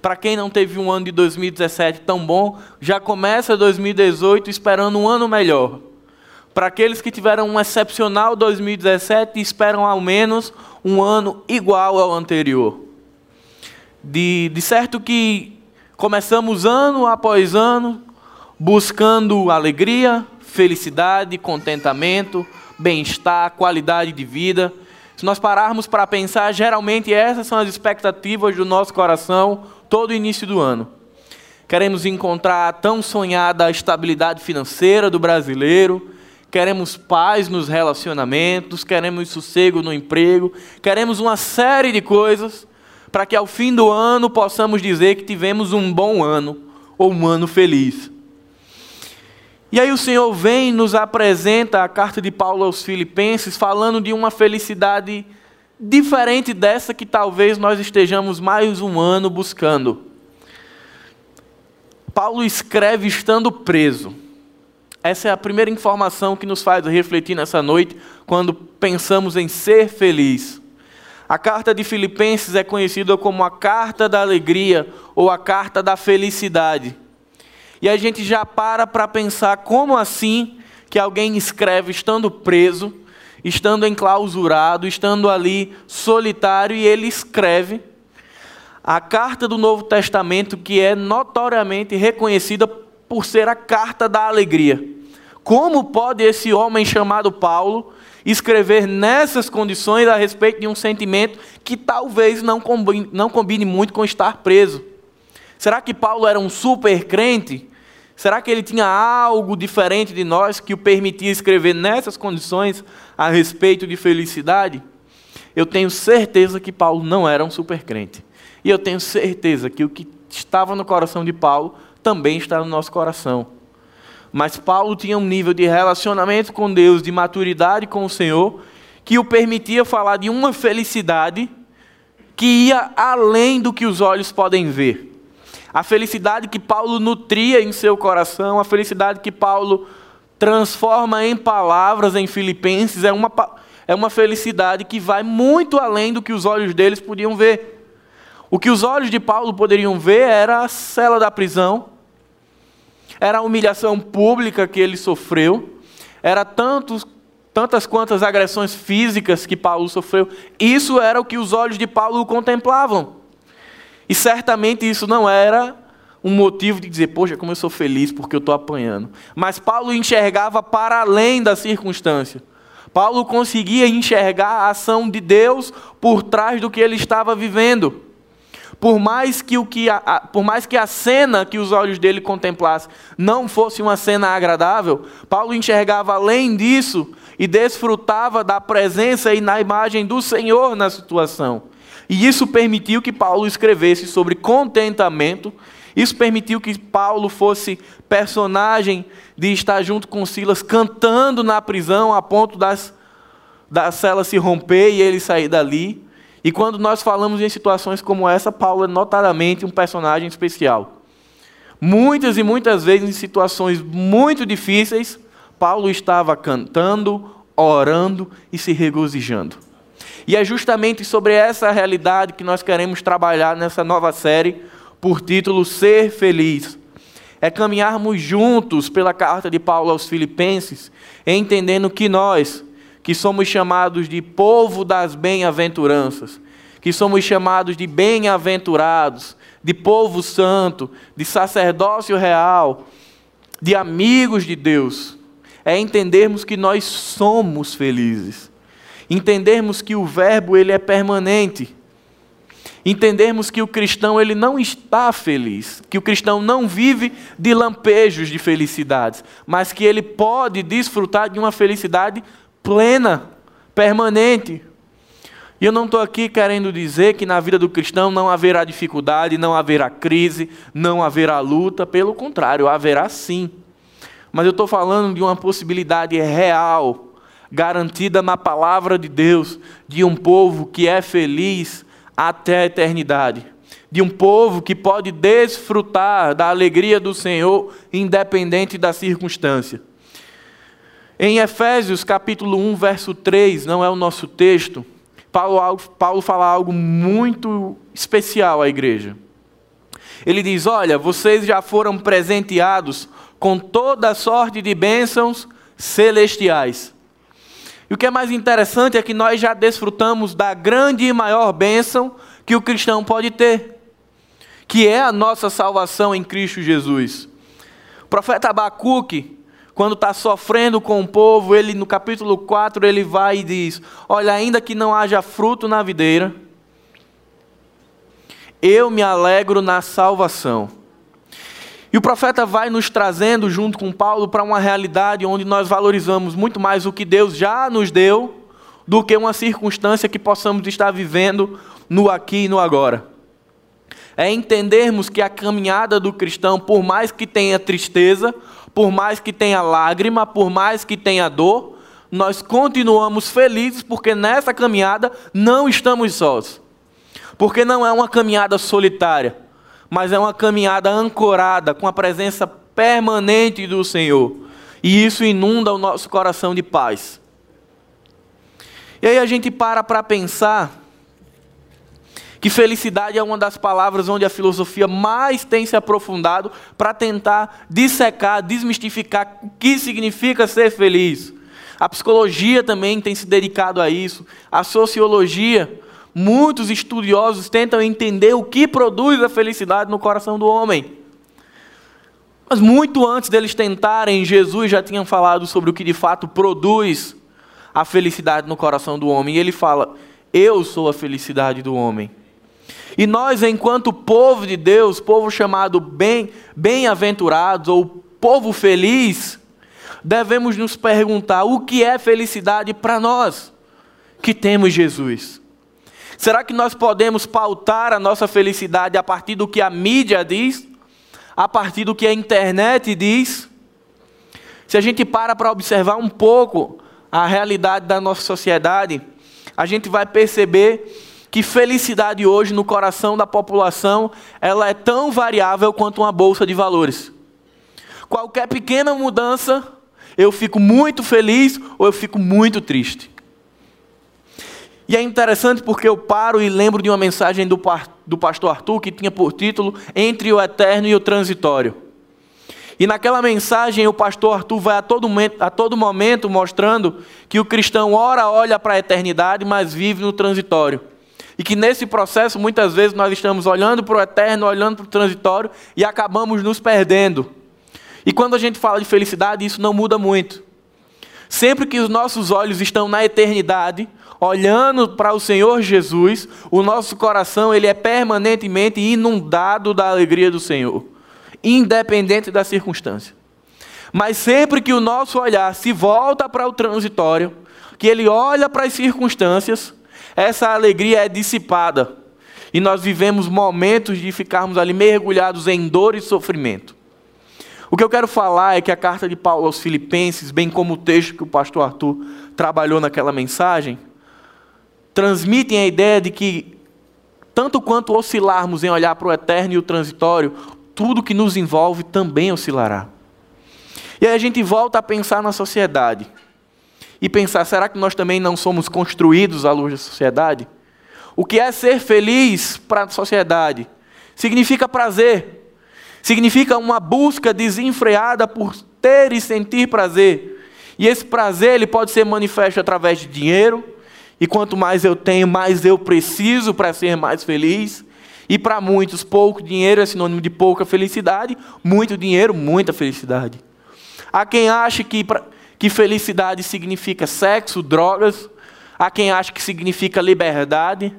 Para quem não teve um ano de 2017 tão bom, já começa 2018 esperando um ano melhor. Para aqueles que tiveram um excepcional 2017, esperam ao menos um ano igual ao anterior. De, de certo que começamos ano após ano buscando alegria, felicidade, contentamento, bem-estar, qualidade de vida. Se nós pararmos para pensar, geralmente essas são as expectativas do nosso coração todo início do ano. Queremos encontrar a tão sonhada estabilidade financeira do brasileiro, queremos paz nos relacionamentos, queremos sossego no emprego, queremos uma série de coisas para que ao fim do ano possamos dizer que tivemos um bom ano ou um ano feliz. E aí o Senhor vem e nos apresenta a carta de Paulo aos Filipenses, falando de uma felicidade diferente dessa que talvez nós estejamos mais um ano buscando. Paulo escreve estando preso. Essa é a primeira informação que nos faz refletir nessa noite, quando pensamos em ser feliz. A carta de Filipenses é conhecida como a carta da alegria ou a carta da felicidade. E a gente já para para pensar como assim que alguém escreve estando preso, estando enclausurado, estando ali solitário, e ele escreve a carta do Novo Testamento que é notoriamente reconhecida por ser a carta da alegria. Como pode esse homem chamado Paulo escrever nessas condições a respeito de um sentimento que talvez não combine, não combine muito com estar preso? Será que Paulo era um super crente? Será que ele tinha algo diferente de nós que o permitia escrever nessas condições a respeito de felicidade? Eu tenho certeza que Paulo não era um super crente. E eu tenho certeza que o que estava no coração de Paulo também está no nosso coração. Mas Paulo tinha um nível de relacionamento com Deus, de maturidade com o Senhor, que o permitia falar de uma felicidade que ia além do que os olhos podem ver. A felicidade que Paulo nutria em seu coração, a felicidade que Paulo transforma em palavras em Filipenses, é uma, é uma felicidade que vai muito além do que os olhos deles podiam ver. O que os olhos de Paulo poderiam ver era a cela da prisão, era a humilhação pública que ele sofreu, era tantos, tantas quantas agressões físicas que Paulo sofreu. Isso era o que os olhos de Paulo contemplavam. E certamente isso não era um motivo de dizer, poxa, como eu sou feliz porque eu estou apanhando. Mas Paulo enxergava para além da circunstância. Paulo conseguia enxergar a ação de Deus por trás do que ele estava vivendo. Por mais que, o que a, por mais que a cena que os olhos dele contemplassem não fosse uma cena agradável, Paulo enxergava além disso e desfrutava da presença e na imagem do Senhor na situação. E isso permitiu que Paulo escrevesse sobre contentamento. Isso permitiu que Paulo fosse personagem de estar junto com Silas cantando na prisão a ponto das, da cela se romper e ele sair dali. E quando nós falamos em situações como essa, Paulo é notadamente um personagem especial. Muitas e muitas vezes em situações muito difíceis, Paulo estava cantando, orando e se regozijando. E é justamente sobre essa realidade que nós queremos trabalhar nessa nova série, por título Ser Feliz. É caminharmos juntos pela carta de Paulo aos Filipenses, entendendo que nós, que somos chamados de povo das bem-aventuranças, que somos chamados de bem-aventurados, de povo santo, de sacerdócio real, de amigos de Deus, é entendermos que nós somos felizes entendermos que o verbo ele é permanente, entendermos que o cristão ele não está feliz, que o cristão não vive de lampejos de felicidades, mas que ele pode desfrutar de uma felicidade plena, permanente. E eu não estou aqui querendo dizer que na vida do cristão não haverá dificuldade, não haverá crise, não haverá luta, pelo contrário, haverá sim. Mas eu estou falando de uma possibilidade real garantida na palavra de Deus, de um povo que é feliz até a eternidade, de um povo que pode desfrutar da alegria do Senhor, independente da circunstância. Em Efésios capítulo 1, verso 3, não é o nosso texto, Paulo, Paulo fala algo muito especial à igreja. Ele diz: Olha, vocês já foram presenteados com toda sorte de bênçãos celestiais. E o que é mais interessante é que nós já desfrutamos da grande e maior bênção que o cristão pode ter, que é a nossa salvação em Cristo Jesus. O profeta Abacuque, quando está sofrendo com o povo, ele no capítulo 4 ele vai e diz: Olha, ainda que não haja fruto na videira, eu me alegro na salvação. E o profeta vai nos trazendo, junto com Paulo, para uma realidade onde nós valorizamos muito mais o que Deus já nos deu do que uma circunstância que possamos estar vivendo no aqui e no agora. É entendermos que a caminhada do cristão, por mais que tenha tristeza, por mais que tenha lágrima, por mais que tenha dor, nós continuamos felizes porque nessa caminhada não estamos sós. Porque não é uma caminhada solitária, mas é uma caminhada ancorada com a presença permanente do Senhor. E isso inunda o nosso coração de paz. E aí a gente para para pensar que felicidade é uma das palavras onde a filosofia mais tem se aprofundado para tentar dissecar, desmistificar o que significa ser feliz. A psicologia também tem se dedicado a isso, a sociologia Muitos estudiosos tentam entender o que produz a felicidade no coração do homem. Mas muito antes deles tentarem, Jesus já tinha falado sobre o que de fato produz a felicidade no coração do homem. E ele fala: Eu sou a felicidade do homem. E nós, enquanto povo de Deus, povo chamado bem, bem-aventurados ou povo feliz, devemos nos perguntar o que é felicidade para nós que temos Jesus. Será que nós podemos pautar a nossa felicidade a partir do que a mídia diz? A partir do que a internet diz? Se a gente para para observar um pouco a realidade da nossa sociedade, a gente vai perceber que felicidade hoje no coração da população, ela é tão variável quanto uma bolsa de valores. Qualquer pequena mudança, eu fico muito feliz ou eu fico muito triste. E é interessante porque eu paro e lembro de uma mensagem do, do pastor Arthur que tinha por título Entre o Eterno e o Transitório. E naquela mensagem o pastor Arthur vai a todo, a todo momento mostrando que o cristão ora olha para a eternidade, mas vive no transitório. E que nesse processo muitas vezes nós estamos olhando para o eterno, olhando para o transitório e acabamos nos perdendo. E quando a gente fala de felicidade, isso não muda muito. Sempre que os nossos olhos estão na eternidade, olhando para o Senhor Jesus, o nosso coração ele é permanentemente inundado da alegria do Senhor, independente da circunstância. Mas sempre que o nosso olhar se volta para o transitório, que ele olha para as circunstâncias, essa alegria é dissipada. E nós vivemos momentos de ficarmos ali mergulhados em dor e sofrimento. O que eu quero falar é que a carta de Paulo aos Filipenses, bem como o texto que o pastor Arthur trabalhou naquela mensagem, transmitem a ideia de que, tanto quanto oscilarmos em olhar para o eterno e o transitório, tudo que nos envolve também oscilará. E aí a gente volta a pensar na sociedade. E pensar, será que nós também não somos construídos à luz da sociedade? O que é ser feliz para a sociedade? Significa prazer. Significa uma busca desenfreada por ter e sentir prazer. E esse prazer ele pode ser manifesto através de dinheiro, e quanto mais eu tenho, mais eu preciso para ser mais feliz. E para muitos, pouco dinheiro é sinônimo de pouca felicidade, muito dinheiro, muita felicidade. Há quem ache que, que felicidade significa sexo, drogas, há quem ache que significa liberdade.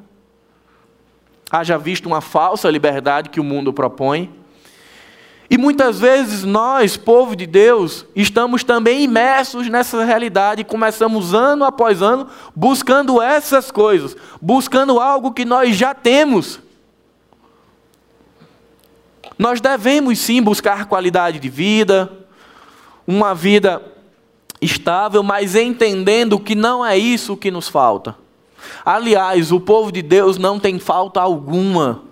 Haja visto uma falsa liberdade que o mundo propõe. E muitas vezes nós, povo de Deus, estamos também imersos nessa realidade e começamos ano após ano buscando essas coisas, buscando algo que nós já temos. Nós devemos sim buscar qualidade de vida, uma vida estável, mas entendendo que não é isso que nos falta. Aliás, o povo de Deus não tem falta alguma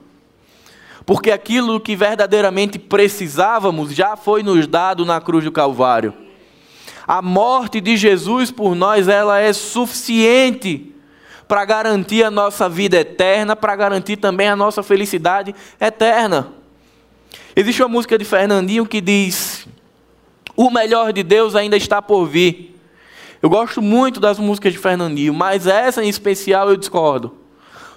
porque aquilo que verdadeiramente precisávamos já foi nos dado na cruz do Calvário. A morte de Jesus por nós, ela é suficiente para garantir a nossa vida eterna, para garantir também a nossa felicidade eterna. Existe uma música de Fernandinho que diz: O melhor de Deus ainda está por vir. Eu gosto muito das músicas de Fernandinho, mas essa em especial eu discordo.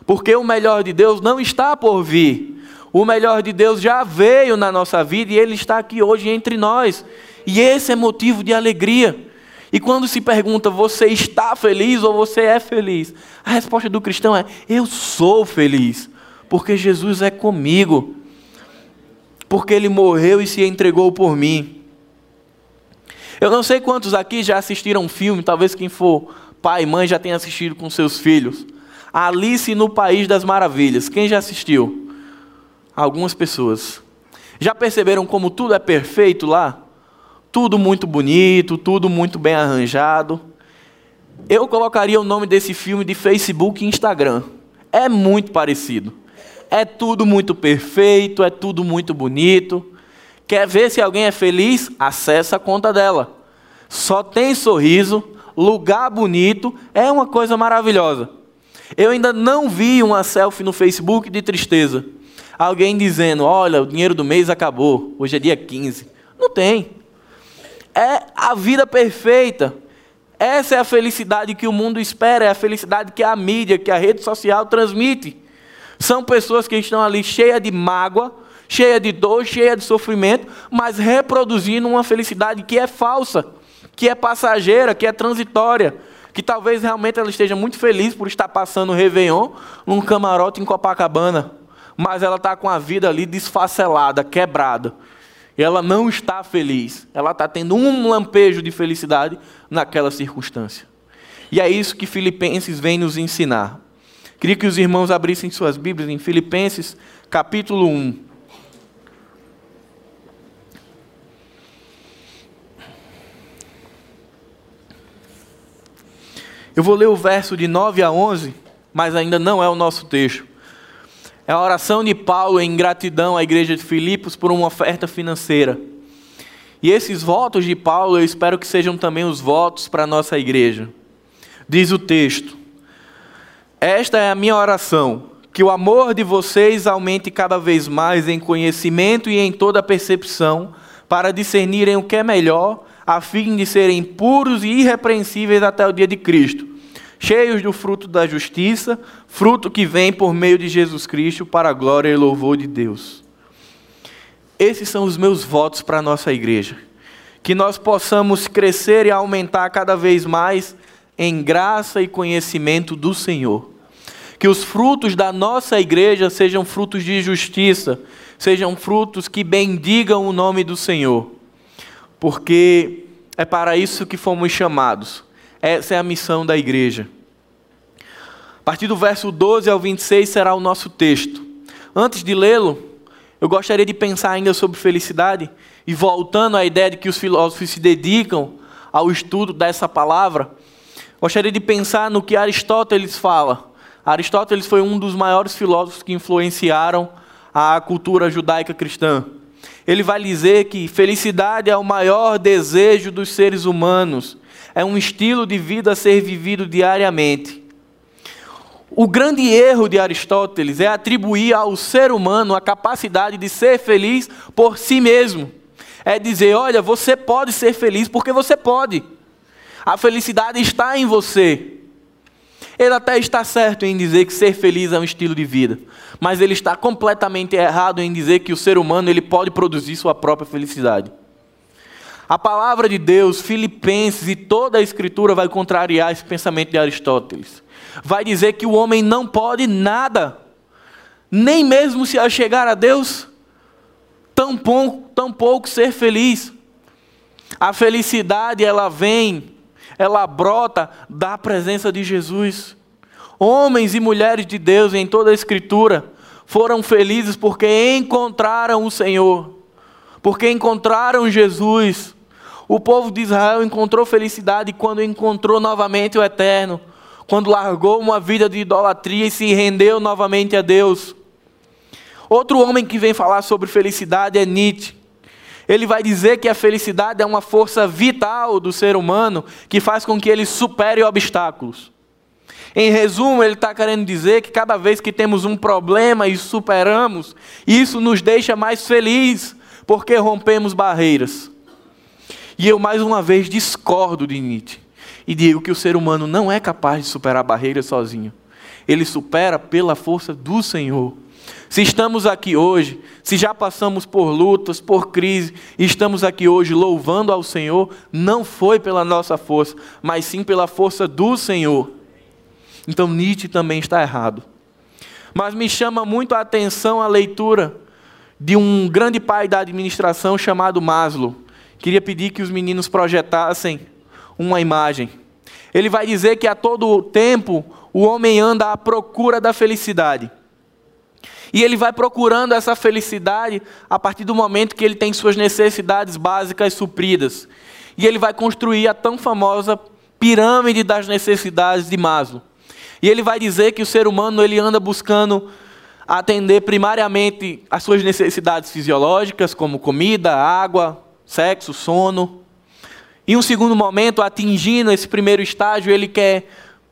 Porque o melhor de Deus não está por vir. O melhor de Deus já veio na nossa vida e ele está aqui hoje entre nós. E esse é motivo de alegria. E quando se pergunta, você está feliz ou você é feliz? A resposta do cristão é: eu sou feliz, porque Jesus é comigo, porque ele morreu e se entregou por mim. Eu não sei quantos aqui já assistiram um filme, talvez quem for pai e mãe já tenha assistido com seus filhos. Alice no País das Maravilhas. Quem já assistiu? Algumas pessoas. Já perceberam como tudo é perfeito lá? Tudo muito bonito, tudo muito bem arranjado. Eu colocaria o nome desse filme de Facebook e Instagram. É muito parecido. É tudo muito perfeito, é tudo muito bonito. Quer ver se alguém é feliz? Acesse a conta dela. Só tem sorriso, lugar bonito, é uma coisa maravilhosa. Eu ainda não vi uma selfie no Facebook de tristeza. Alguém dizendo: Olha, o dinheiro do mês acabou, hoje é dia 15. Não tem é a vida perfeita. Essa é a felicidade que o mundo espera, é a felicidade que a mídia, que a rede social transmite. São pessoas que estão ali cheias de mágoa, cheias de dor, cheias de sofrimento, mas reproduzindo uma felicidade que é falsa, que é passageira, que é transitória, que talvez realmente ela esteja muito feliz por estar passando o Réveillon num camarote em Copacabana, mas ela está com a vida ali desfacelada, quebrada ela não está feliz. Ela está tendo um lampejo de felicidade naquela circunstância. E é isso que Filipenses vem nos ensinar. Queria que os irmãos abrissem suas Bíblias em Filipenses, capítulo 1. Eu vou ler o verso de 9 a 11, mas ainda não é o nosso texto. É a oração de Paulo em gratidão à igreja de Filipos por uma oferta financeira. E esses votos de Paulo, eu espero que sejam também os votos para a nossa igreja. Diz o texto: Esta é a minha oração, que o amor de vocês aumente cada vez mais em conhecimento e em toda percepção, para discernirem o que é melhor, a fim de serem puros e irrepreensíveis até o dia de Cristo cheios do fruto da justiça, fruto que vem por meio de Jesus Cristo para a glória e louvor de Deus. Esses são os meus votos para a nossa igreja. Que nós possamos crescer e aumentar cada vez mais em graça e conhecimento do Senhor. Que os frutos da nossa igreja sejam frutos de justiça, sejam frutos que bendigam o nome do Senhor. Porque é para isso que fomos chamados essa é a missão da igreja. A partir do verso 12 ao 26 será o nosso texto. Antes de lê-lo, eu gostaria de pensar ainda sobre felicidade e voltando à ideia de que os filósofos se dedicam ao estudo dessa palavra, gostaria de pensar no que Aristóteles fala. Aristóteles foi um dos maiores filósofos que influenciaram a cultura judaica cristã. Ele vai dizer que felicidade é o maior desejo dos seres humanos é um estilo de vida a ser vivido diariamente. O grande erro de Aristóteles é atribuir ao ser humano a capacidade de ser feliz por si mesmo. É dizer, olha, você pode ser feliz porque você pode. A felicidade está em você. Ele até está certo em dizer que ser feliz é um estilo de vida, mas ele está completamente errado em dizer que o ser humano ele pode produzir sua própria felicidade. A palavra de Deus, Filipenses e toda a Escritura vai contrariar esse pensamento de Aristóteles. Vai dizer que o homem não pode nada, nem mesmo se chegar a Deus, tão pouco, tão pouco ser feliz. A felicidade, ela vem, ela brota da presença de Jesus. Homens e mulheres de Deus em toda a Escritura foram felizes porque encontraram o Senhor, porque encontraram Jesus o povo de Israel encontrou felicidade quando encontrou novamente o Eterno, quando largou uma vida de idolatria e se rendeu novamente a Deus. Outro homem que vem falar sobre felicidade é Nietzsche. Ele vai dizer que a felicidade é uma força vital do ser humano que faz com que ele supere obstáculos. Em resumo, ele está querendo dizer que cada vez que temos um problema e superamos, isso nos deixa mais felizes, porque rompemos barreiras. E eu mais uma vez discordo de Nietzsche e digo que o ser humano não é capaz de superar barreiras sozinho. Ele supera pela força do Senhor. Se estamos aqui hoje, se já passamos por lutas, por crise, e estamos aqui hoje louvando ao Senhor, não foi pela nossa força, mas sim pela força do Senhor. Então Nietzsche também está errado. Mas me chama muito a atenção a leitura de um grande pai da administração chamado Maslow. Queria pedir que os meninos projetassem uma imagem. Ele vai dizer que a todo tempo o homem anda à procura da felicidade. E ele vai procurando essa felicidade a partir do momento que ele tem suas necessidades básicas supridas. E ele vai construir a tão famosa pirâmide das necessidades de Maslow. E ele vai dizer que o ser humano ele anda buscando atender primariamente as suas necessidades fisiológicas, como comida, água, sexo, sono. Em um segundo momento, atingindo esse primeiro estágio, ele quer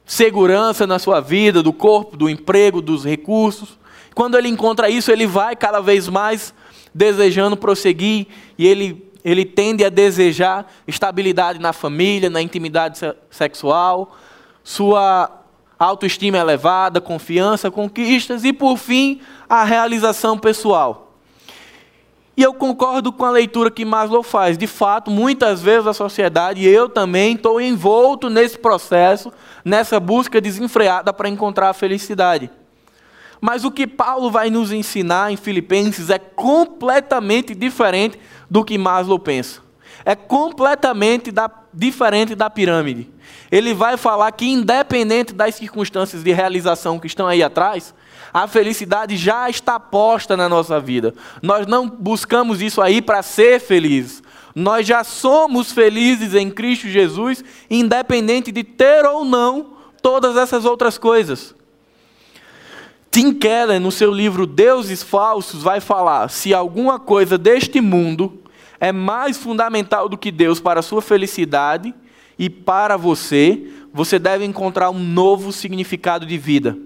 segurança na sua vida, do corpo, do emprego, dos recursos. Quando ele encontra isso, ele vai cada vez mais desejando prosseguir e ele, ele tende a desejar estabilidade na família, na intimidade sexual, sua autoestima elevada, confiança, conquistas e, por fim, a realização pessoal. E eu concordo com a leitura que Maslow faz. De fato, muitas vezes a sociedade, e eu também, estou envolto nesse processo, nessa busca desenfreada para encontrar a felicidade. Mas o que Paulo vai nos ensinar em Filipenses é completamente diferente do que Maslow pensa. É completamente da, diferente da pirâmide ele vai falar que, independente das circunstâncias de realização que estão aí atrás, a felicidade já está posta na nossa vida. Nós não buscamos isso aí para ser felizes. Nós já somos felizes em Cristo Jesus, independente de ter ou não todas essas outras coisas. Tim Keller, no seu livro Deuses Falsos, vai falar: se alguma coisa deste mundo é mais fundamental do que Deus para a sua felicidade, e para você, você deve encontrar um novo significado de vida.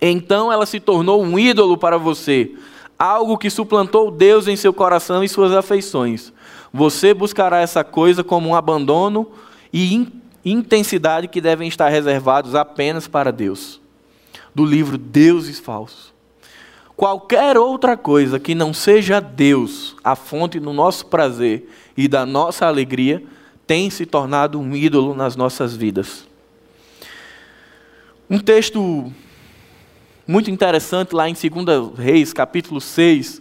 Então ela se tornou um ídolo para você, algo que suplantou Deus em seu coração e suas afeições. Você buscará essa coisa como um abandono e in intensidade que devem estar reservados apenas para Deus. Do livro Deuses Falsos. Qualquer outra coisa que não seja Deus, a fonte do nosso prazer e da nossa alegria, tem se tornado um ídolo nas nossas vidas. Um texto muito interessante lá em 2 Reis, capítulo 6,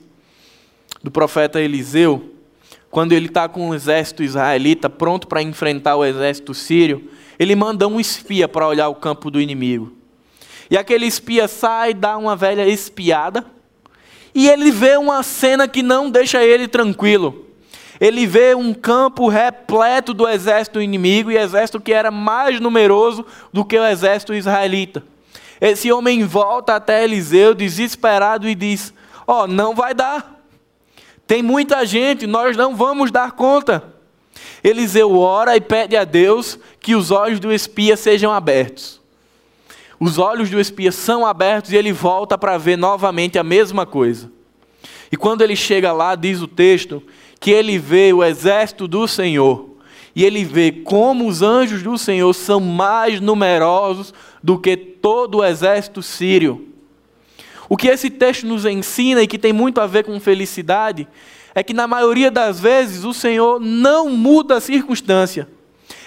do profeta Eliseu, quando ele está com o exército israelita pronto para enfrentar o exército sírio, ele manda um espia para olhar o campo do inimigo. E aquele espia sai, dá uma velha espiada, e ele vê uma cena que não deixa ele tranquilo ele vê um campo repleto do exército inimigo e exército que era mais numeroso do que o exército israelita. Esse homem volta até Eliseu desesperado e diz: Ó, oh, não vai dar. Tem muita gente, nós não vamos dar conta. Eliseu ora e pede a Deus que os olhos do espia sejam abertos. Os olhos do espia são abertos e ele volta para ver novamente a mesma coisa. E quando ele chega lá, diz o texto, que ele vê o exército do Senhor e ele vê como os anjos do Senhor são mais numerosos do que todo o exército sírio. O que esse texto nos ensina e que tem muito a ver com felicidade é que na maioria das vezes o Senhor não muda a circunstância.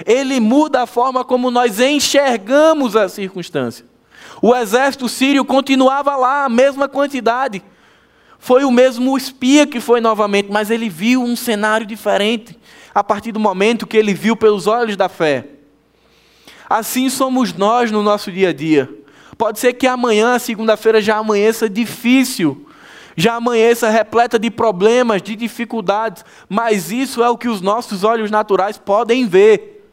Ele muda a forma como nós enxergamos a circunstância. O exército sírio continuava lá, a mesma quantidade, foi o mesmo espia que foi novamente, mas ele viu um cenário diferente a partir do momento que ele viu pelos olhos da fé. Assim somos nós no nosso dia a dia. Pode ser que amanhã, segunda-feira, já amanheça difícil, já amanheça repleta de problemas, de dificuldades, mas isso é o que os nossos olhos naturais podem ver.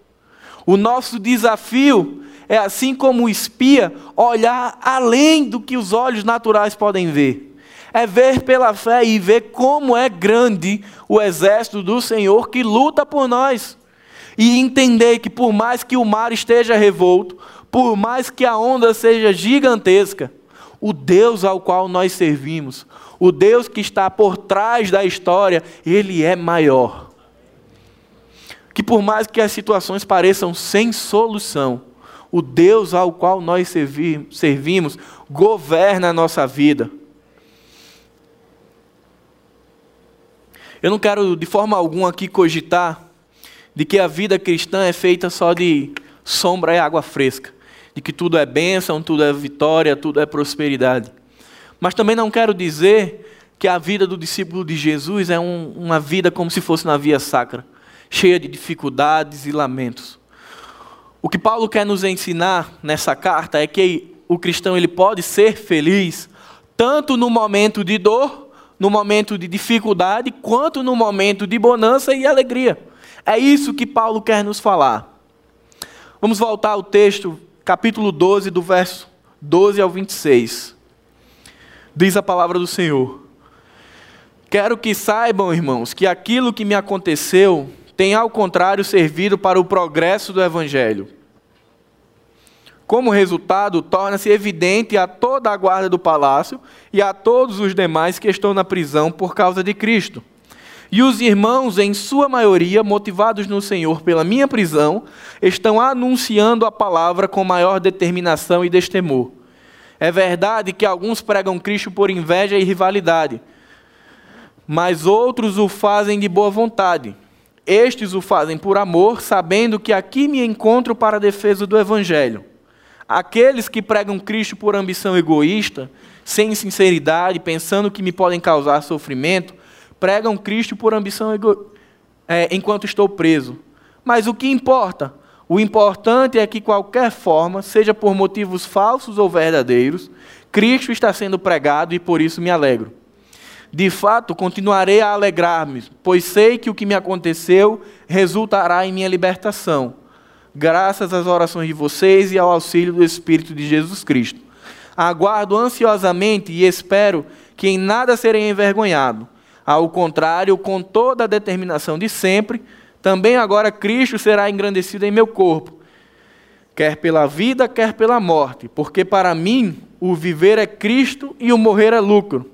O nosso desafio é, assim como o espia, olhar além do que os olhos naturais podem ver é ver pela fé e ver como é grande o exército do Senhor que luta por nós. E entender que por mais que o mar esteja revolto, por mais que a onda seja gigantesca, o Deus ao qual nós servimos, o Deus que está por trás da história, ele é maior. Que por mais que as situações pareçam sem solução, o Deus ao qual nós servimos governa a nossa vida. Eu não quero de forma alguma aqui cogitar de que a vida cristã é feita só de sombra e água fresca, de que tudo é bênção, tudo é vitória, tudo é prosperidade. Mas também não quero dizer que a vida do discípulo de Jesus é um, uma vida como se fosse na via sacra, cheia de dificuldades e lamentos. O que Paulo quer nos ensinar nessa carta é que o cristão ele pode ser feliz tanto no momento de dor, no momento de dificuldade, quanto no momento de bonança e alegria. É isso que Paulo quer nos falar. Vamos voltar ao texto, capítulo 12, do verso 12 ao 26. Diz a palavra do Senhor: Quero que saibam, irmãos, que aquilo que me aconteceu tem, ao contrário, servido para o progresso do Evangelho. Como resultado, torna-se evidente a toda a guarda do palácio e a todos os demais que estão na prisão por causa de Cristo e os irmãos, em sua maioria, motivados no Senhor pela minha prisão, estão anunciando a palavra com maior determinação e destemor. É verdade que alguns pregam Cristo por inveja e rivalidade, mas outros o fazem de boa vontade. Estes o fazem por amor, sabendo que aqui me encontro para a defesa do Evangelho. Aqueles que pregam Cristo por ambição egoísta, sem sinceridade, pensando que me podem causar sofrimento, pregam Cristo por ambição ego... é, enquanto estou preso. Mas o que importa? O importante é que, qualquer forma, seja por motivos falsos ou verdadeiros, Cristo está sendo pregado e por isso me alegro. De fato, continuarei a alegrar-me, pois sei que o que me aconteceu resultará em minha libertação, graças às orações de vocês e ao auxílio do Espírito de Jesus Cristo. Aguardo ansiosamente e espero que em nada serei envergonhado ao contrário, com toda a determinação de sempre, também agora Cristo será engrandecido em meu corpo, quer pela vida, quer pela morte, porque para mim o viver é Cristo e o morrer é lucro.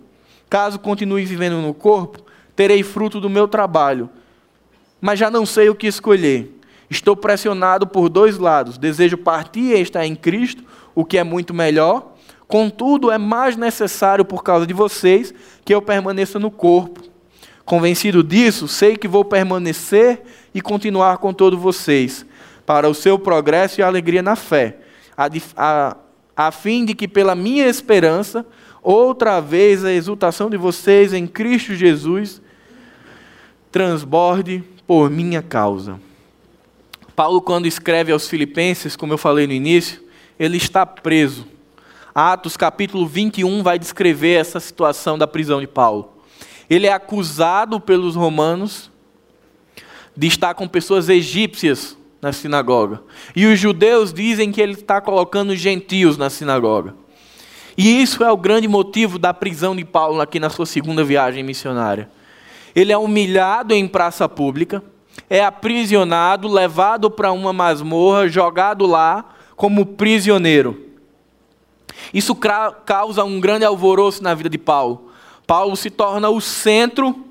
Caso continue vivendo no corpo, terei fruto do meu trabalho, mas já não sei o que escolher. Estou pressionado por dois lados. Desejo partir e estar em Cristo, o que é muito melhor Contudo, é mais necessário por causa de vocês que eu permaneça no corpo. Convencido disso, sei que vou permanecer e continuar com todos vocês, para o seu progresso e alegria na fé, a, a, a fim de que, pela minha esperança, outra vez a exultação de vocês em Cristo Jesus transborde por minha causa. Paulo, quando escreve aos Filipenses, como eu falei no início, ele está preso Atos capítulo 21 vai descrever essa situação da prisão de Paulo. Ele é acusado pelos romanos de estar com pessoas egípcias na sinagoga. E os judeus dizem que ele está colocando gentios na sinagoga. E isso é o grande motivo da prisão de Paulo aqui na sua segunda viagem missionária. Ele é humilhado em praça pública, é aprisionado, levado para uma masmorra, jogado lá como prisioneiro. Isso causa um grande alvoroço na vida de Paulo. Paulo se torna o centro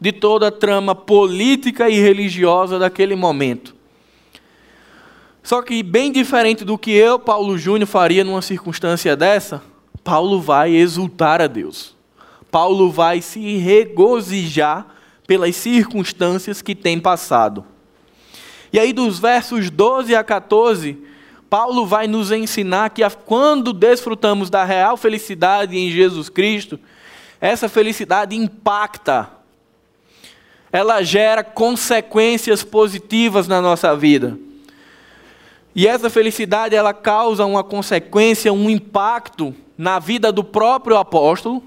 de toda a trama política e religiosa daquele momento. Só que, bem diferente do que eu, Paulo Júnior, faria numa circunstância dessa, Paulo vai exultar a Deus. Paulo vai se regozijar pelas circunstâncias que tem passado. E aí, dos versos 12 a 14, Paulo vai nos ensinar que quando desfrutamos da real felicidade em Jesus Cristo, essa felicidade impacta, ela gera consequências positivas na nossa vida. E essa felicidade ela causa uma consequência, um impacto na vida do próprio apóstolo,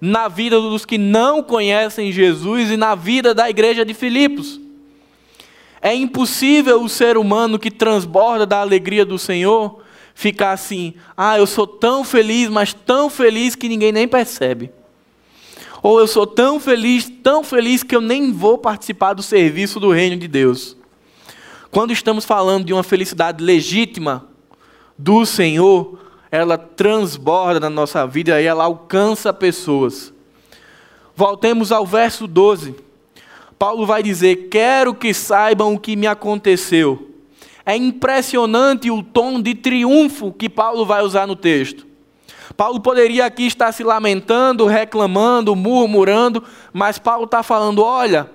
na vida dos que não conhecem Jesus e na vida da igreja de Filipos. É impossível o ser humano que transborda da alegria do Senhor ficar assim: ah, eu sou tão feliz, mas tão feliz que ninguém nem percebe. Ou eu sou tão feliz, tão feliz que eu nem vou participar do serviço do reino de Deus. Quando estamos falando de uma felicidade legítima do Senhor, ela transborda na nossa vida e ela alcança pessoas. Voltemos ao verso 12. Paulo vai dizer: Quero que saibam o que me aconteceu. É impressionante o tom de triunfo que Paulo vai usar no texto. Paulo poderia aqui estar se lamentando, reclamando, murmurando, mas Paulo está falando: olha,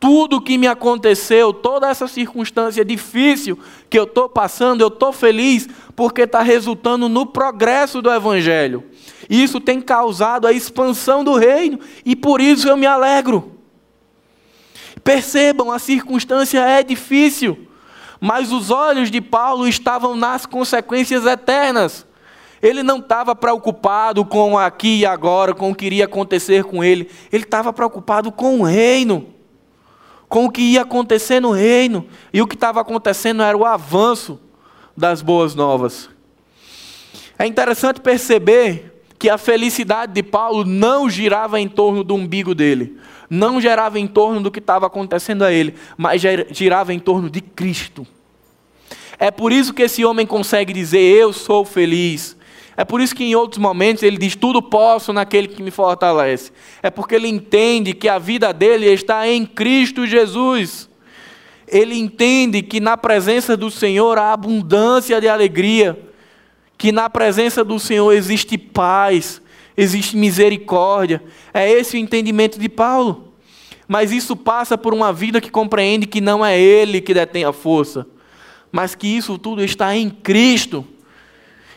tudo que me aconteceu, toda essa circunstância difícil que eu estou passando, eu estou feliz porque está resultando no progresso do Evangelho. Isso tem causado a expansão do reino e por isso eu me alegro. Percebam, a circunstância é difícil, mas os olhos de Paulo estavam nas consequências eternas. Ele não estava preocupado com aqui e agora, com o que iria acontecer com ele. Ele estava preocupado com o reino, com o que ia acontecer no reino. E o que estava acontecendo era o avanço das boas novas. É interessante perceber que a felicidade de Paulo não girava em torno do umbigo dele, não girava em torno do que estava acontecendo a ele, mas girava em torno de Cristo. É por isso que esse homem consegue dizer: Eu sou feliz. É por isso que em outros momentos ele diz: Tudo posso naquele que me fortalece. É porque ele entende que a vida dele está em Cristo Jesus. Ele entende que na presença do Senhor há abundância de alegria, que na presença do Senhor existe paz, existe misericórdia. É esse o entendimento de Paulo. Mas isso passa por uma vida que compreende que não é ele que detém a força, mas que isso tudo está em Cristo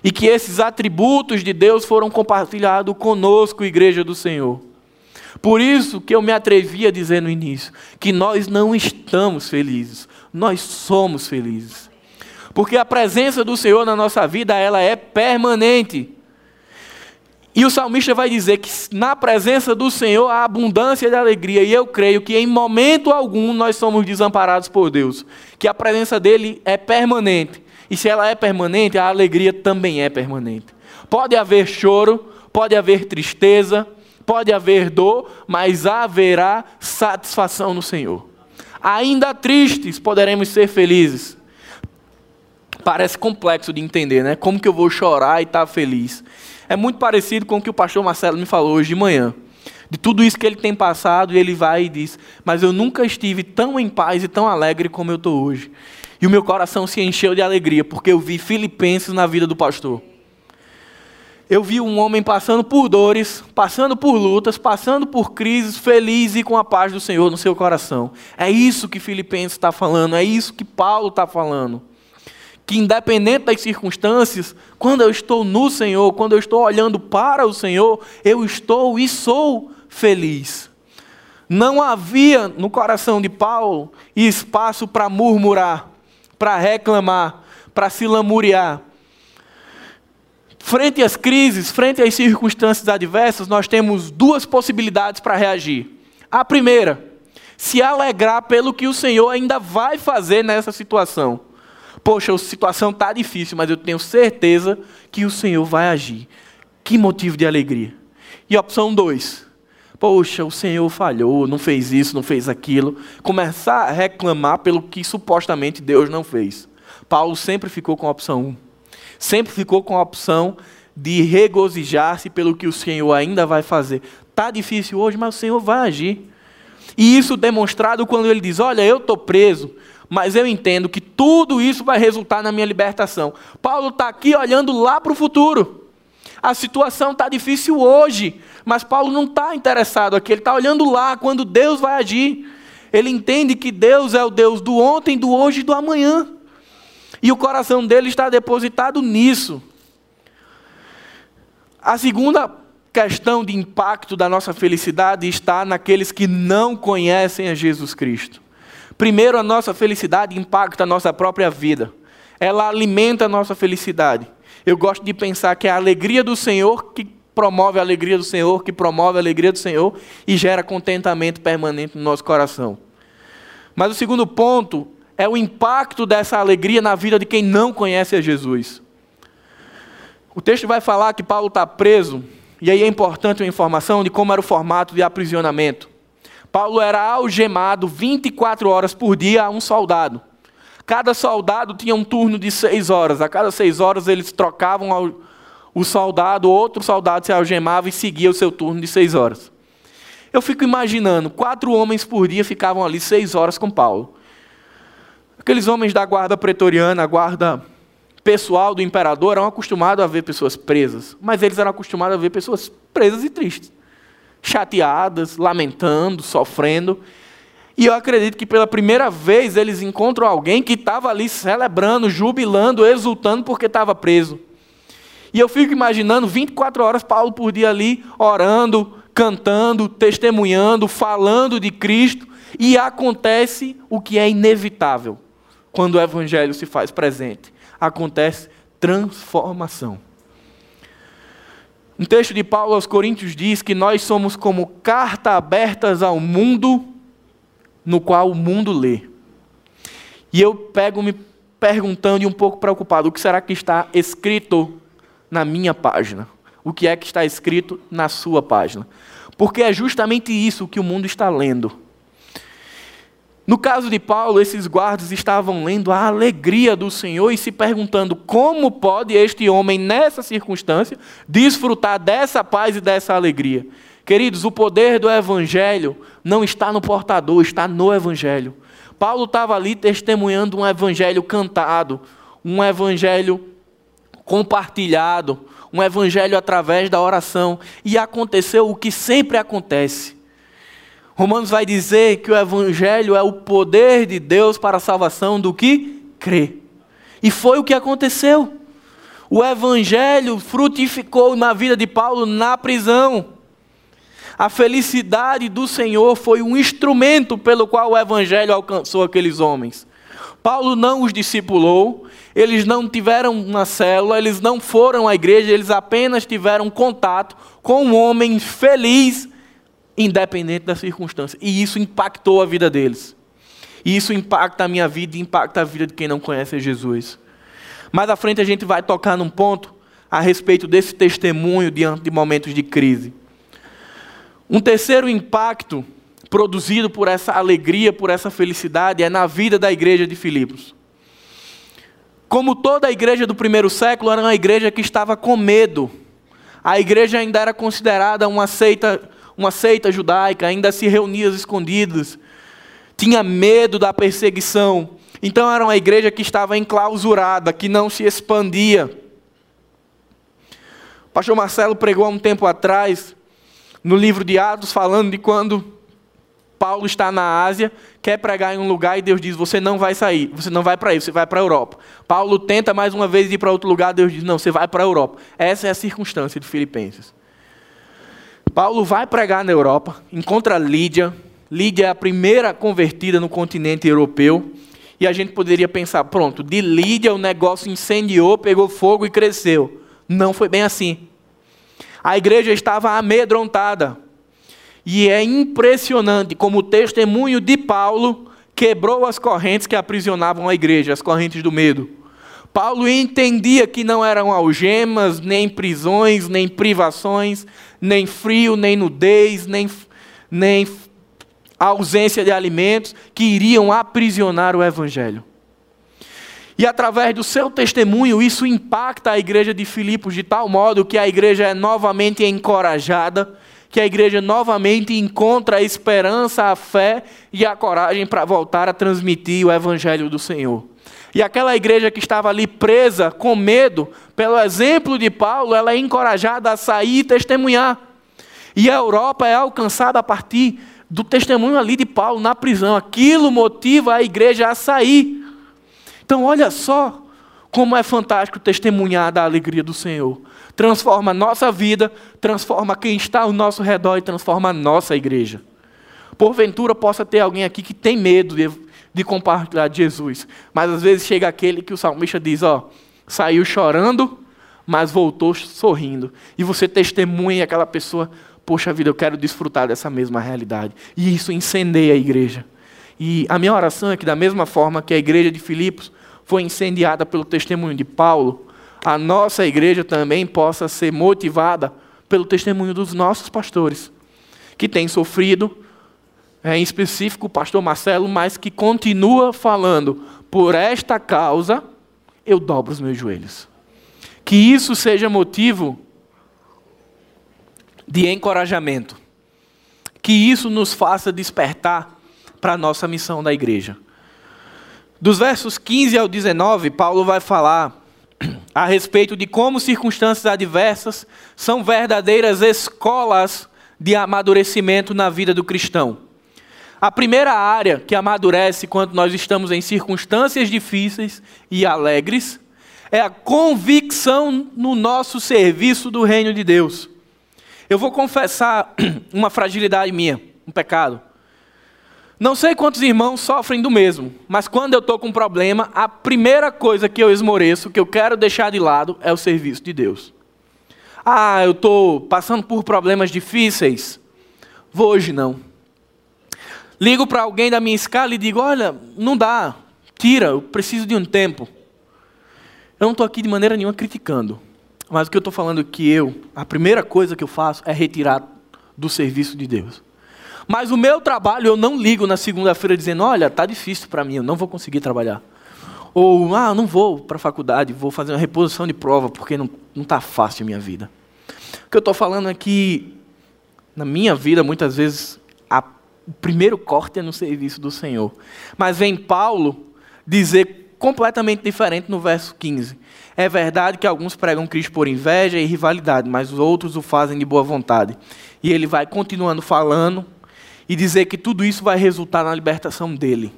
e que esses atributos de Deus foram compartilhados conosco, igreja do Senhor. Por isso que eu me atrevi a dizer no início que nós não estamos felizes, nós somos felizes. Porque a presença do Senhor na nossa vida, ela é permanente. E o salmista vai dizer que na presença do Senhor há abundância de alegria, e eu creio que em momento algum nós somos desamparados por Deus, que a presença dele é permanente. E se ela é permanente, a alegria também é permanente. Pode haver choro, pode haver tristeza, pode haver dor, mas haverá satisfação no Senhor. Ainda tristes, poderemos ser felizes. Parece complexo de entender, né? Como que eu vou chorar e estar tá feliz? É muito parecido com o que o pastor Marcelo me falou hoje de manhã. De tudo isso que ele tem passado, e ele vai e diz: Mas eu nunca estive tão em paz e tão alegre como eu estou hoje. E o meu coração se encheu de alegria, porque eu vi Filipenses na vida do pastor. Eu vi um homem passando por dores, passando por lutas, passando por crises, feliz e com a paz do Senhor no seu coração. É isso que Filipenses está falando, é isso que Paulo está falando. Que independente das circunstâncias, quando eu estou no Senhor, quando eu estou olhando para o Senhor, eu estou e sou feliz. Não havia no coração de Paulo espaço para murmurar, para reclamar, para se lamuriar. Frente às crises, frente às circunstâncias adversas, nós temos duas possibilidades para reagir. A primeira, se alegrar pelo que o Senhor ainda vai fazer nessa situação. Poxa, a situação está difícil, mas eu tenho certeza que o Senhor vai agir. Que motivo de alegria. E opção dois, Poxa, o Senhor falhou, não fez isso, não fez aquilo. Começar a reclamar pelo que supostamente Deus não fez. Paulo sempre ficou com a opção 1. Sempre ficou com a opção de regozijar-se pelo que o Senhor ainda vai fazer. Está difícil hoje, mas o Senhor vai agir. E isso demonstrado quando ele diz: Olha, eu estou preso, mas eu entendo que tudo isso vai resultar na minha libertação. Paulo está aqui olhando lá para o futuro. A situação está difícil hoje, mas Paulo não está interessado aqui, ele está olhando lá quando Deus vai agir. Ele entende que Deus é o Deus do ontem, do hoje e do amanhã. E o coração dele está depositado nisso. A segunda questão de impacto da nossa felicidade está naqueles que não conhecem a Jesus Cristo. Primeiro, a nossa felicidade impacta a nossa própria vida. Ela alimenta a nossa felicidade. Eu gosto de pensar que é a alegria do Senhor que promove a alegria do Senhor, que promove a alegria do Senhor e gera contentamento permanente no nosso coração. Mas o segundo ponto é o impacto dessa alegria na vida de quem não conhece a Jesus. O texto vai falar que Paulo está preso, e aí é importante uma informação de como era o formato de aprisionamento. Paulo era algemado 24 horas por dia a um soldado. Cada soldado tinha um turno de seis horas. A cada seis horas eles trocavam o soldado, outro soldado se algemava e seguia o seu turno de seis horas. Eu fico imaginando, quatro homens por dia ficavam ali seis horas com Paulo. Aqueles homens da guarda pretoriana, a guarda pessoal do imperador, eram acostumados a ver pessoas presas, mas eles eram acostumados a ver pessoas presas e tristes, chateadas, lamentando, sofrendo. E eu acredito que pela primeira vez eles encontram alguém que estava ali celebrando, jubilando, exultando porque estava preso. E eu fico imaginando 24 horas Paulo por dia ali, orando, cantando, testemunhando, falando de Cristo, e acontece o que é inevitável quando o Evangelho se faz presente: acontece transformação. Um texto de Paulo aos Coríntios diz que nós somos como carta abertas ao mundo no qual o mundo lê. E eu pego me perguntando e um pouco preocupado: o que será que está escrito na minha página? O que é que está escrito na sua página? Porque é justamente isso que o mundo está lendo. No caso de Paulo, esses guardas estavam lendo a alegria do Senhor e se perguntando como pode este homem, nessa circunstância, desfrutar dessa paz e dessa alegria. Queridos, o poder do Evangelho não está no portador, está no Evangelho. Paulo estava ali testemunhando um Evangelho cantado, um Evangelho compartilhado, um Evangelho através da oração. E aconteceu o que sempre acontece. Romanos vai dizer que o Evangelho é o poder de Deus para a salvação do que crê. E foi o que aconteceu. O Evangelho frutificou na vida de Paulo na prisão. A felicidade do Senhor foi um instrumento pelo qual o Evangelho alcançou aqueles homens. Paulo não os discipulou, eles não tiveram uma célula, eles não foram à igreja, eles apenas tiveram contato com um homem feliz, independente da circunstância. E isso impactou a vida deles. E isso impacta a minha vida e impacta a vida de quem não conhece Jesus. Mais à frente a gente vai tocar num ponto a respeito desse testemunho diante de momentos de crise. Um terceiro impacto produzido por essa alegria, por essa felicidade, é na vida da igreja de Filipos. Como toda a igreja do primeiro século, era uma igreja que estava com medo. A igreja ainda era considerada uma seita, uma seita judaica, ainda se reunia às escondidas, tinha medo da perseguição. Então era uma igreja que estava enclausurada, que não se expandia. O pastor Marcelo pregou há um tempo atrás no livro de Atos, falando de quando Paulo está na Ásia, quer pregar em um lugar e Deus diz: Você não vai sair, você não vai para aí, você vai para a Europa. Paulo tenta mais uma vez ir para outro lugar, Deus diz: Não, você vai para a Europa. Essa é a circunstância de Filipenses. Paulo vai pregar na Europa, encontra Lídia. Lídia é a primeira convertida no continente europeu. E a gente poderia pensar: pronto, de Lídia o negócio incendiou, pegou fogo e cresceu. Não foi bem assim. A igreja estava amedrontada. E é impressionante como o testemunho de Paulo quebrou as correntes que aprisionavam a igreja, as correntes do medo. Paulo entendia que não eram algemas, nem prisões, nem privações, nem frio, nem nudez, nem, nem ausência de alimentos que iriam aprisionar o evangelho. E através do seu testemunho, isso impacta a igreja de Filipos de tal modo que a igreja é novamente encorajada, que a igreja novamente encontra a esperança, a fé e a coragem para voltar a transmitir o evangelho do Senhor. E aquela igreja que estava ali presa, com medo, pelo exemplo de Paulo, ela é encorajada a sair e testemunhar. E a Europa é alcançada a partir do testemunho ali de Paulo na prisão. Aquilo motiva a igreja a sair. Então, olha só como é fantástico testemunhar da alegria do Senhor. Transforma a nossa vida, transforma quem está ao nosso redor e transforma a nossa igreja. Porventura possa ter alguém aqui que tem medo de, de compartilhar de Jesus, mas às vezes chega aquele que o salmista diz: Ó, saiu chorando, mas voltou sorrindo. E você testemunha aquela pessoa: Poxa vida, eu quero desfrutar dessa mesma realidade. E isso incendeia a igreja. E a minha oração é que, da mesma forma que a igreja de Filipos foi incendiada pelo testemunho de Paulo, a nossa igreja também possa ser motivada pelo testemunho dos nossos pastores, que têm sofrido, é, em específico o pastor Marcelo, mas que continua falando por esta causa eu dobro os meus joelhos. Que isso seja motivo de encorajamento. Que isso nos faça despertar para a nossa missão da igreja. Dos versos 15 ao 19, Paulo vai falar a respeito de como circunstâncias adversas são verdadeiras escolas de amadurecimento na vida do cristão. A primeira área que amadurece quando nós estamos em circunstâncias difíceis e alegres é a convicção no nosso serviço do reino de Deus. Eu vou confessar uma fragilidade minha, um pecado. Não sei quantos irmãos sofrem do mesmo, mas quando eu estou com um problema, a primeira coisa que eu esmoreço, que eu quero deixar de lado, é o serviço de Deus. Ah, eu estou passando por problemas difíceis. Vou hoje não. Ligo para alguém da minha escala e digo: olha, não dá, tira, eu preciso de um tempo. Eu não estou aqui de maneira nenhuma criticando, mas o que eu estou falando é que eu, a primeira coisa que eu faço é retirar do serviço de Deus. Mas o meu trabalho eu não ligo na segunda-feira dizendo: olha, está difícil para mim, eu não vou conseguir trabalhar. Ou, ah, não vou para a faculdade, vou fazer uma reposição de prova porque não está fácil a minha vida. O que eu estou falando é que, na minha vida, muitas vezes, o primeiro corte é no serviço do Senhor. Mas vem Paulo dizer completamente diferente no verso 15. É verdade que alguns pregam Cristo por inveja e rivalidade, mas os outros o fazem de boa vontade. E ele vai continuando falando e dizer que tudo isso vai resultar na libertação dele.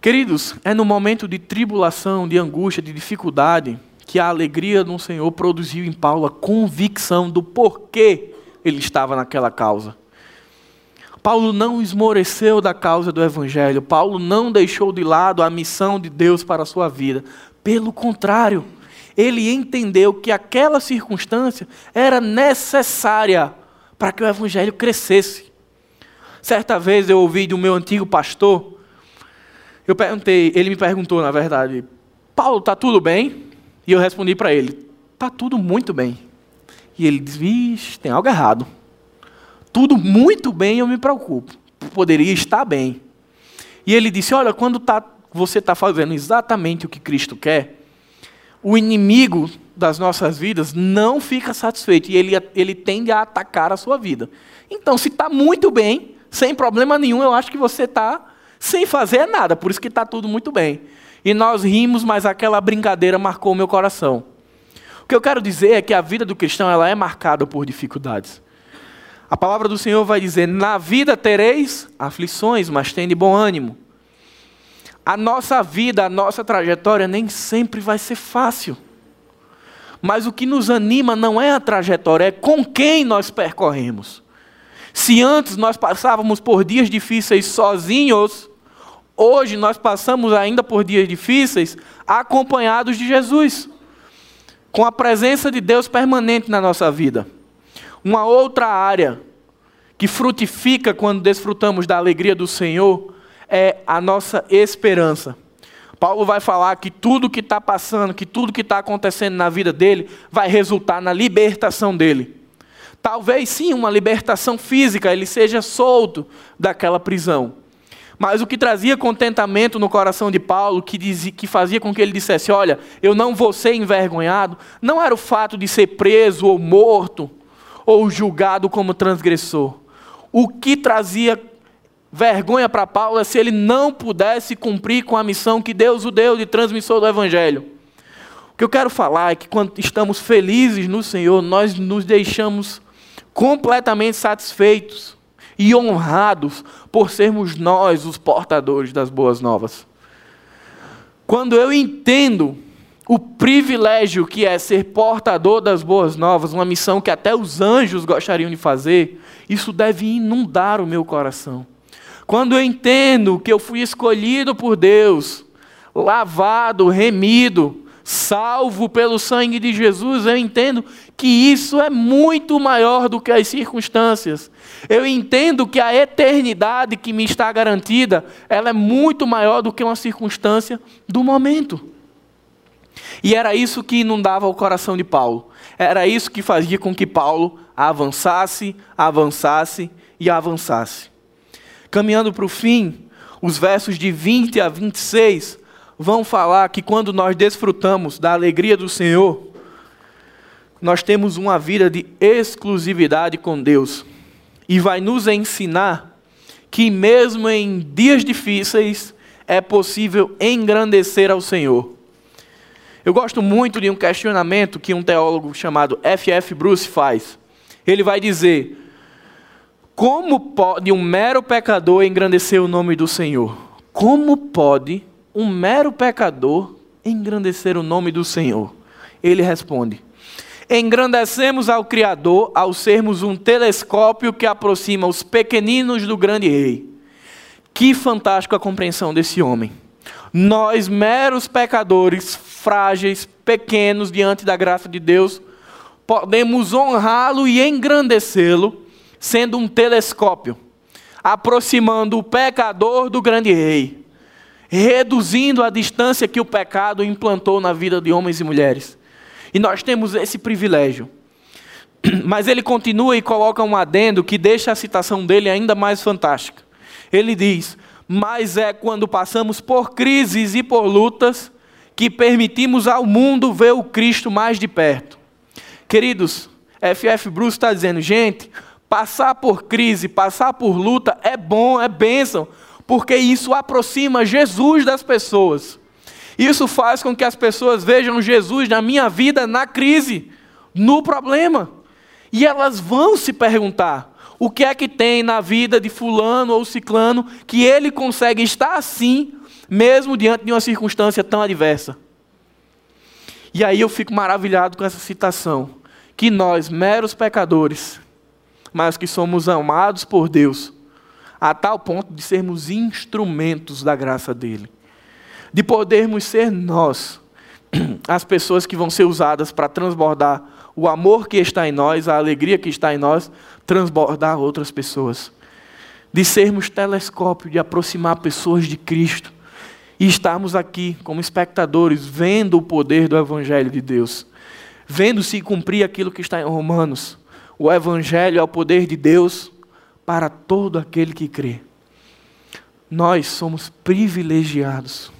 Queridos, é no momento de tribulação, de angústia, de dificuldade, que a alegria do Senhor produziu em Paulo a convicção do porquê ele estava naquela causa. Paulo não esmoreceu da causa do Evangelho, Paulo não deixou de lado a missão de Deus para a sua vida. Pelo contrário, ele entendeu que aquela circunstância era necessária para que o Evangelho crescesse. Certa vez eu ouvi do meu antigo pastor eu perguntei, ele me perguntou, na verdade, Paulo, está tudo bem? E eu respondi para ele, está tudo muito bem. E ele disse, vixe, tem algo errado. Tudo muito bem, eu me preocupo. Poderia estar bem. E ele disse, olha, quando tá, você está fazendo exatamente o que Cristo quer, o inimigo das nossas vidas não fica satisfeito e ele, ele tende a atacar a sua vida. Então, se está muito bem, sem problema nenhum, eu acho que você está sem fazer nada, por isso que está tudo muito bem. E nós rimos, mas aquela brincadeira marcou meu coração. O que eu quero dizer é que a vida do cristão ela é marcada por dificuldades. A palavra do Senhor vai dizer: Na vida tereis aflições, mas tem de bom ânimo. A nossa vida, a nossa trajetória nem sempre vai ser fácil. Mas o que nos anima não é a trajetória, é com quem nós percorremos. Se antes nós passávamos por dias difíceis sozinhos, Hoje nós passamos ainda por dias difíceis acompanhados de Jesus, com a presença de Deus permanente na nossa vida. Uma outra área que frutifica quando desfrutamos da alegria do Senhor é a nossa esperança. Paulo vai falar que tudo que está passando, que tudo que está acontecendo na vida dele, vai resultar na libertação dele. Talvez sim uma libertação física, ele seja solto daquela prisão. Mas o que trazia contentamento no coração de Paulo, que, dizia, que fazia com que ele dissesse: Olha, eu não vou ser envergonhado, não era o fato de ser preso ou morto, ou julgado como transgressor. O que trazia vergonha para Paulo é se ele não pudesse cumprir com a missão que Deus o deu de transmissor do Evangelho. O que eu quero falar é que quando estamos felizes no Senhor, nós nos deixamos completamente satisfeitos e honrados por sermos nós os portadores das boas novas. Quando eu entendo o privilégio que é ser portador das boas novas, uma missão que até os anjos gostariam de fazer, isso deve inundar o meu coração. Quando eu entendo que eu fui escolhido por Deus, lavado, remido, salvo pelo sangue de Jesus, eu entendo que isso é muito maior do que as circunstâncias. Eu entendo que a eternidade que me está garantida, ela é muito maior do que uma circunstância do momento. E era isso que inundava o coração de Paulo. Era isso que fazia com que Paulo avançasse, avançasse e avançasse. Caminhando para o fim, os versos de 20 a 26 vão falar que quando nós desfrutamos da alegria do Senhor, nós temos uma vida de exclusividade com Deus. E vai nos ensinar que, mesmo em dias difíceis, é possível engrandecer ao Senhor. Eu gosto muito de um questionamento que um teólogo chamado F.F. Bruce faz. Ele vai dizer: Como pode um mero pecador engrandecer o nome do Senhor? Como pode um mero pecador engrandecer o nome do Senhor? Ele responde: Engrandecemos ao Criador ao sermos um telescópio que aproxima os pequeninos do grande rei. Que fantástica compreensão desse homem. Nós, meros pecadores, frágeis, pequenos diante da graça de Deus, podemos honrá-lo e engrandecê-lo, sendo um telescópio, aproximando o pecador do grande rei, reduzindo a distância que o pecado implantou na vida de homens e mulheres. E nós temos esse privilégio. Mas ele continua e coloca um adendo que deixa a citação dele ainda mais fantástica. Ele diz: Mas é quando passamos por crises e por lutas que permitimos ao mundo ver o Cristo mais de perto. Queridos, F.F. Bruce está dizendo, gente, passar por crise, passar por luta é bom, é bênção, porque isso aproxima Jesus das pessoas. Isso faz com que as pessoas vejam Jesus na minha vida na crise, no problema. E elas vão se perguntar: o que é que tem na vida de Fulano ou Ciclano que ele consegue estar assim mesmo diante de uma circunstância tão adversa. E aí eu fico maravilhado com essa citação, que nós, meros pecadores, mas que somos amados por Deus, a tal ponto de sermos instrumentos da graça dele, de podermos ser nós as pessoas que vão ser usadas para transbordar o amor que está em nós, a alegria que está em nós, transbordar outras pessoas. De sermos telescópio, de aproximar pessoas de Cristo, e estarmos aqui como espectadores, vendo o poder do Evangelho de Deus, vendo se cumprir aquilo que está em Romanos. O Evangelho é o poder de Deus para todo aquele que crê. Nós somos privilegiados.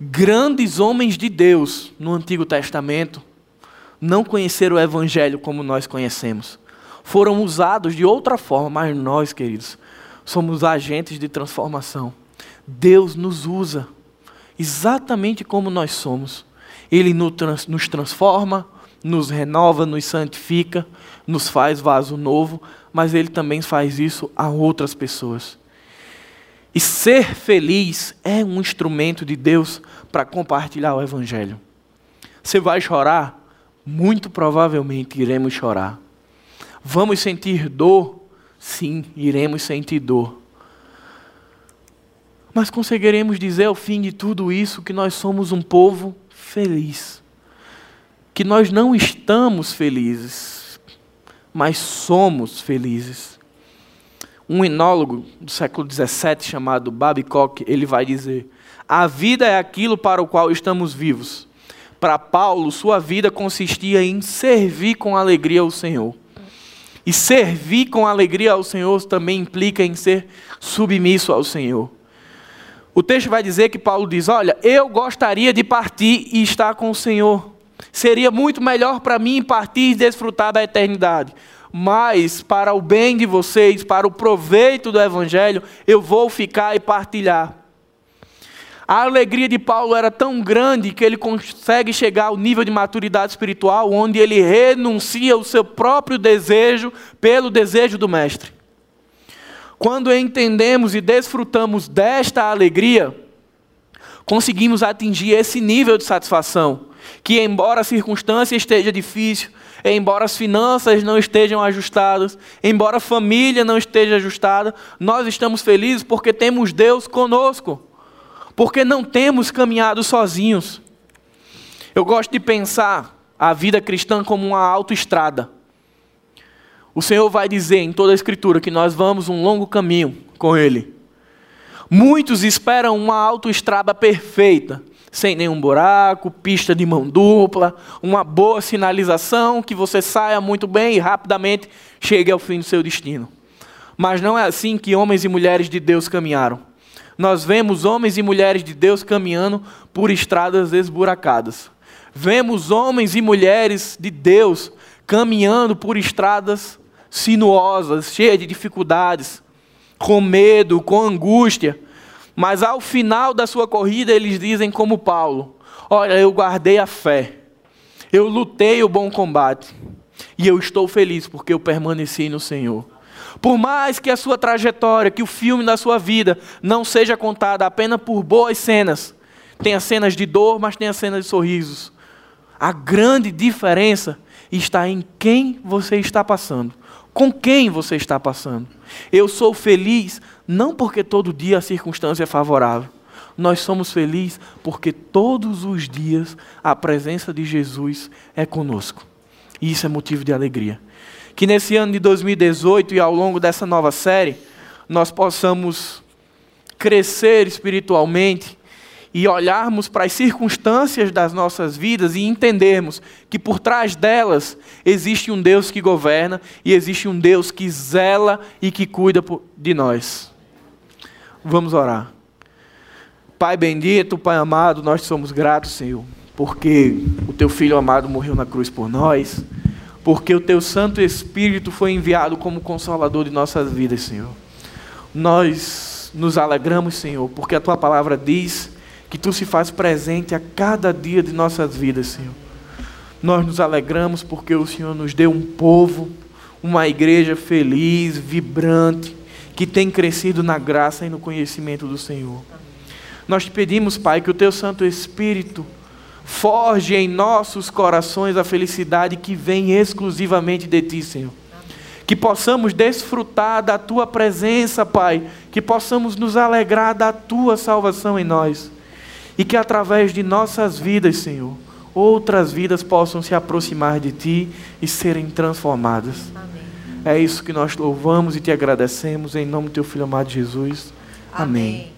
Grandes homens de Deus no Antigo Testamento não conheceram o Evangelho como nós conhecemos. Foram usados de outra forma, mas nós, queridos, somos agentes de transformação. Deus nos usa exatamente como nós somos. Ele nos transforma, nos renova, nos santifica, nos faz vaso novo, mas Ele também faz isso a outras pessoas. E ser feliz é um instrumento de Deus para compartilhar o Evangelho. Você vai chorar? Muito provavelmente iremos chorar. Vamos sentir dor? Sim, iremos sentir dor. Mas conseguiremos dizer ao fim de tudo isso que nós somos um povo feliz. Que nós não estamos felizes, mas somos felizes. Um enólogo do século XVII chamado Babcock, ele vai dizer: a vida é aquilo para o qual estamos vivos. Para Paulo, sua vida consistia em servir com alegria ao Senhor. E servir com alegria ao Senhor também implica em ser submisso ao Senhor. O texto vai dizer que Paulo diz: Olha, eu gostaria de partir e estar com o Senhor. Seria muito melhor para mim partir e desfrutar da eternidade. Mas, para o bem de vocês, para o proveito do Evangelho, eu vou ficar e partilhar. A alegria de Paulo era tão grande que ele consegue chegar ao nível de maturidade espiritual onde ele renuncia o seu próprio desejo pelo desejo do Mestre. Quando entendemos e desfrutamos desta alegria, conseguimos atingir esse nível de satisfação. Que, embora a circunstância esteja difícil, embora as finanças não estejam ajustadas, embora a família não esteja ajustada, nós estamos felizes porque temos Deus conosco, porque não temos caminhado sozinhos. Eu gosto de pensar a vida cristã como uma autoestrada. O Senhor vai dizer em toda a Escritura que nós vamos um longo caminho com Ele. Muitos esperam uma autoestrada perfeita, sem nenhum buraco, pista de mão dupla, uma boa sinalização, que você saia muito bem e rapidamente chegue ao fim do seu destino. Mas não é assim que homens e mulheres de Deus caminharam. Nós vemos homens e mulheres de Deus caminhando por estradas esburacadas. Vemos homens e mulheres de Deus caminhando por estradas sinuosas, cheias de dificuldades, com medo, com angústia. Mas ao final da sua corrida, eles dizem, como Paulo: Olha, eu guardei a fé, eu lutei o bom combate, e eu estou feliz porque eu permaneci no Senhor. Por mais que a sua trajetória, que o filme da sua vida não seja contado apenas por boas cenas, tenha cenas de dor, mas tenha cenas de sorrisos. A grande diferença está em quem você está passando, com quem você está passando. Eu sou feliz não porque todo dia a circunstância é favorável. Nós somos felizes porque todos os dias a presença de Jesus é conosco. E isso é motivo de alegria que nesse ano de 2018 e ao longo dessa nova série, nós possamos crescer espiritualmente e olharmos para as circunstâncias das nossas vidas e entendermos que por trás delas existe um Deus que governa e existe um Deus que zela e que cuida de nós. Vamos orar. Pai bendito, Pai amado, nós somos gratos, Senhor, porque o teu filho amado morreu na cruz por nós porque o teu Santo Espírito foi enviado como consolador de nossas vidas, Senhor. Nós nos alegramos, Senhor, porque a tua palavra diz que tu se faz presente a cada dia de nossas vidas, Senhor. Nós nos alegramos porque o Senhor nos deu um povo, uma igreja feliz, vibrante, que tem crescido na graça e no conhecimento do Senhor. Nós te pedimos, Pai, que o teu Santo Espírito Forge em nossos corações a felicidade que vem exclusivamente de Ti, Senhor. Que possamos desfrutar da Tua presença, Pai. Que possamos nos alegrar da Tua salvação em nós. E que através de nossas vidas, Senhor, outras vidas possam se aproximar de Ti e serem transformadas. Amém. É isso que nós louvamos e te agradecemos em nome do Teu Filho amado Jesus. Amém. Amém.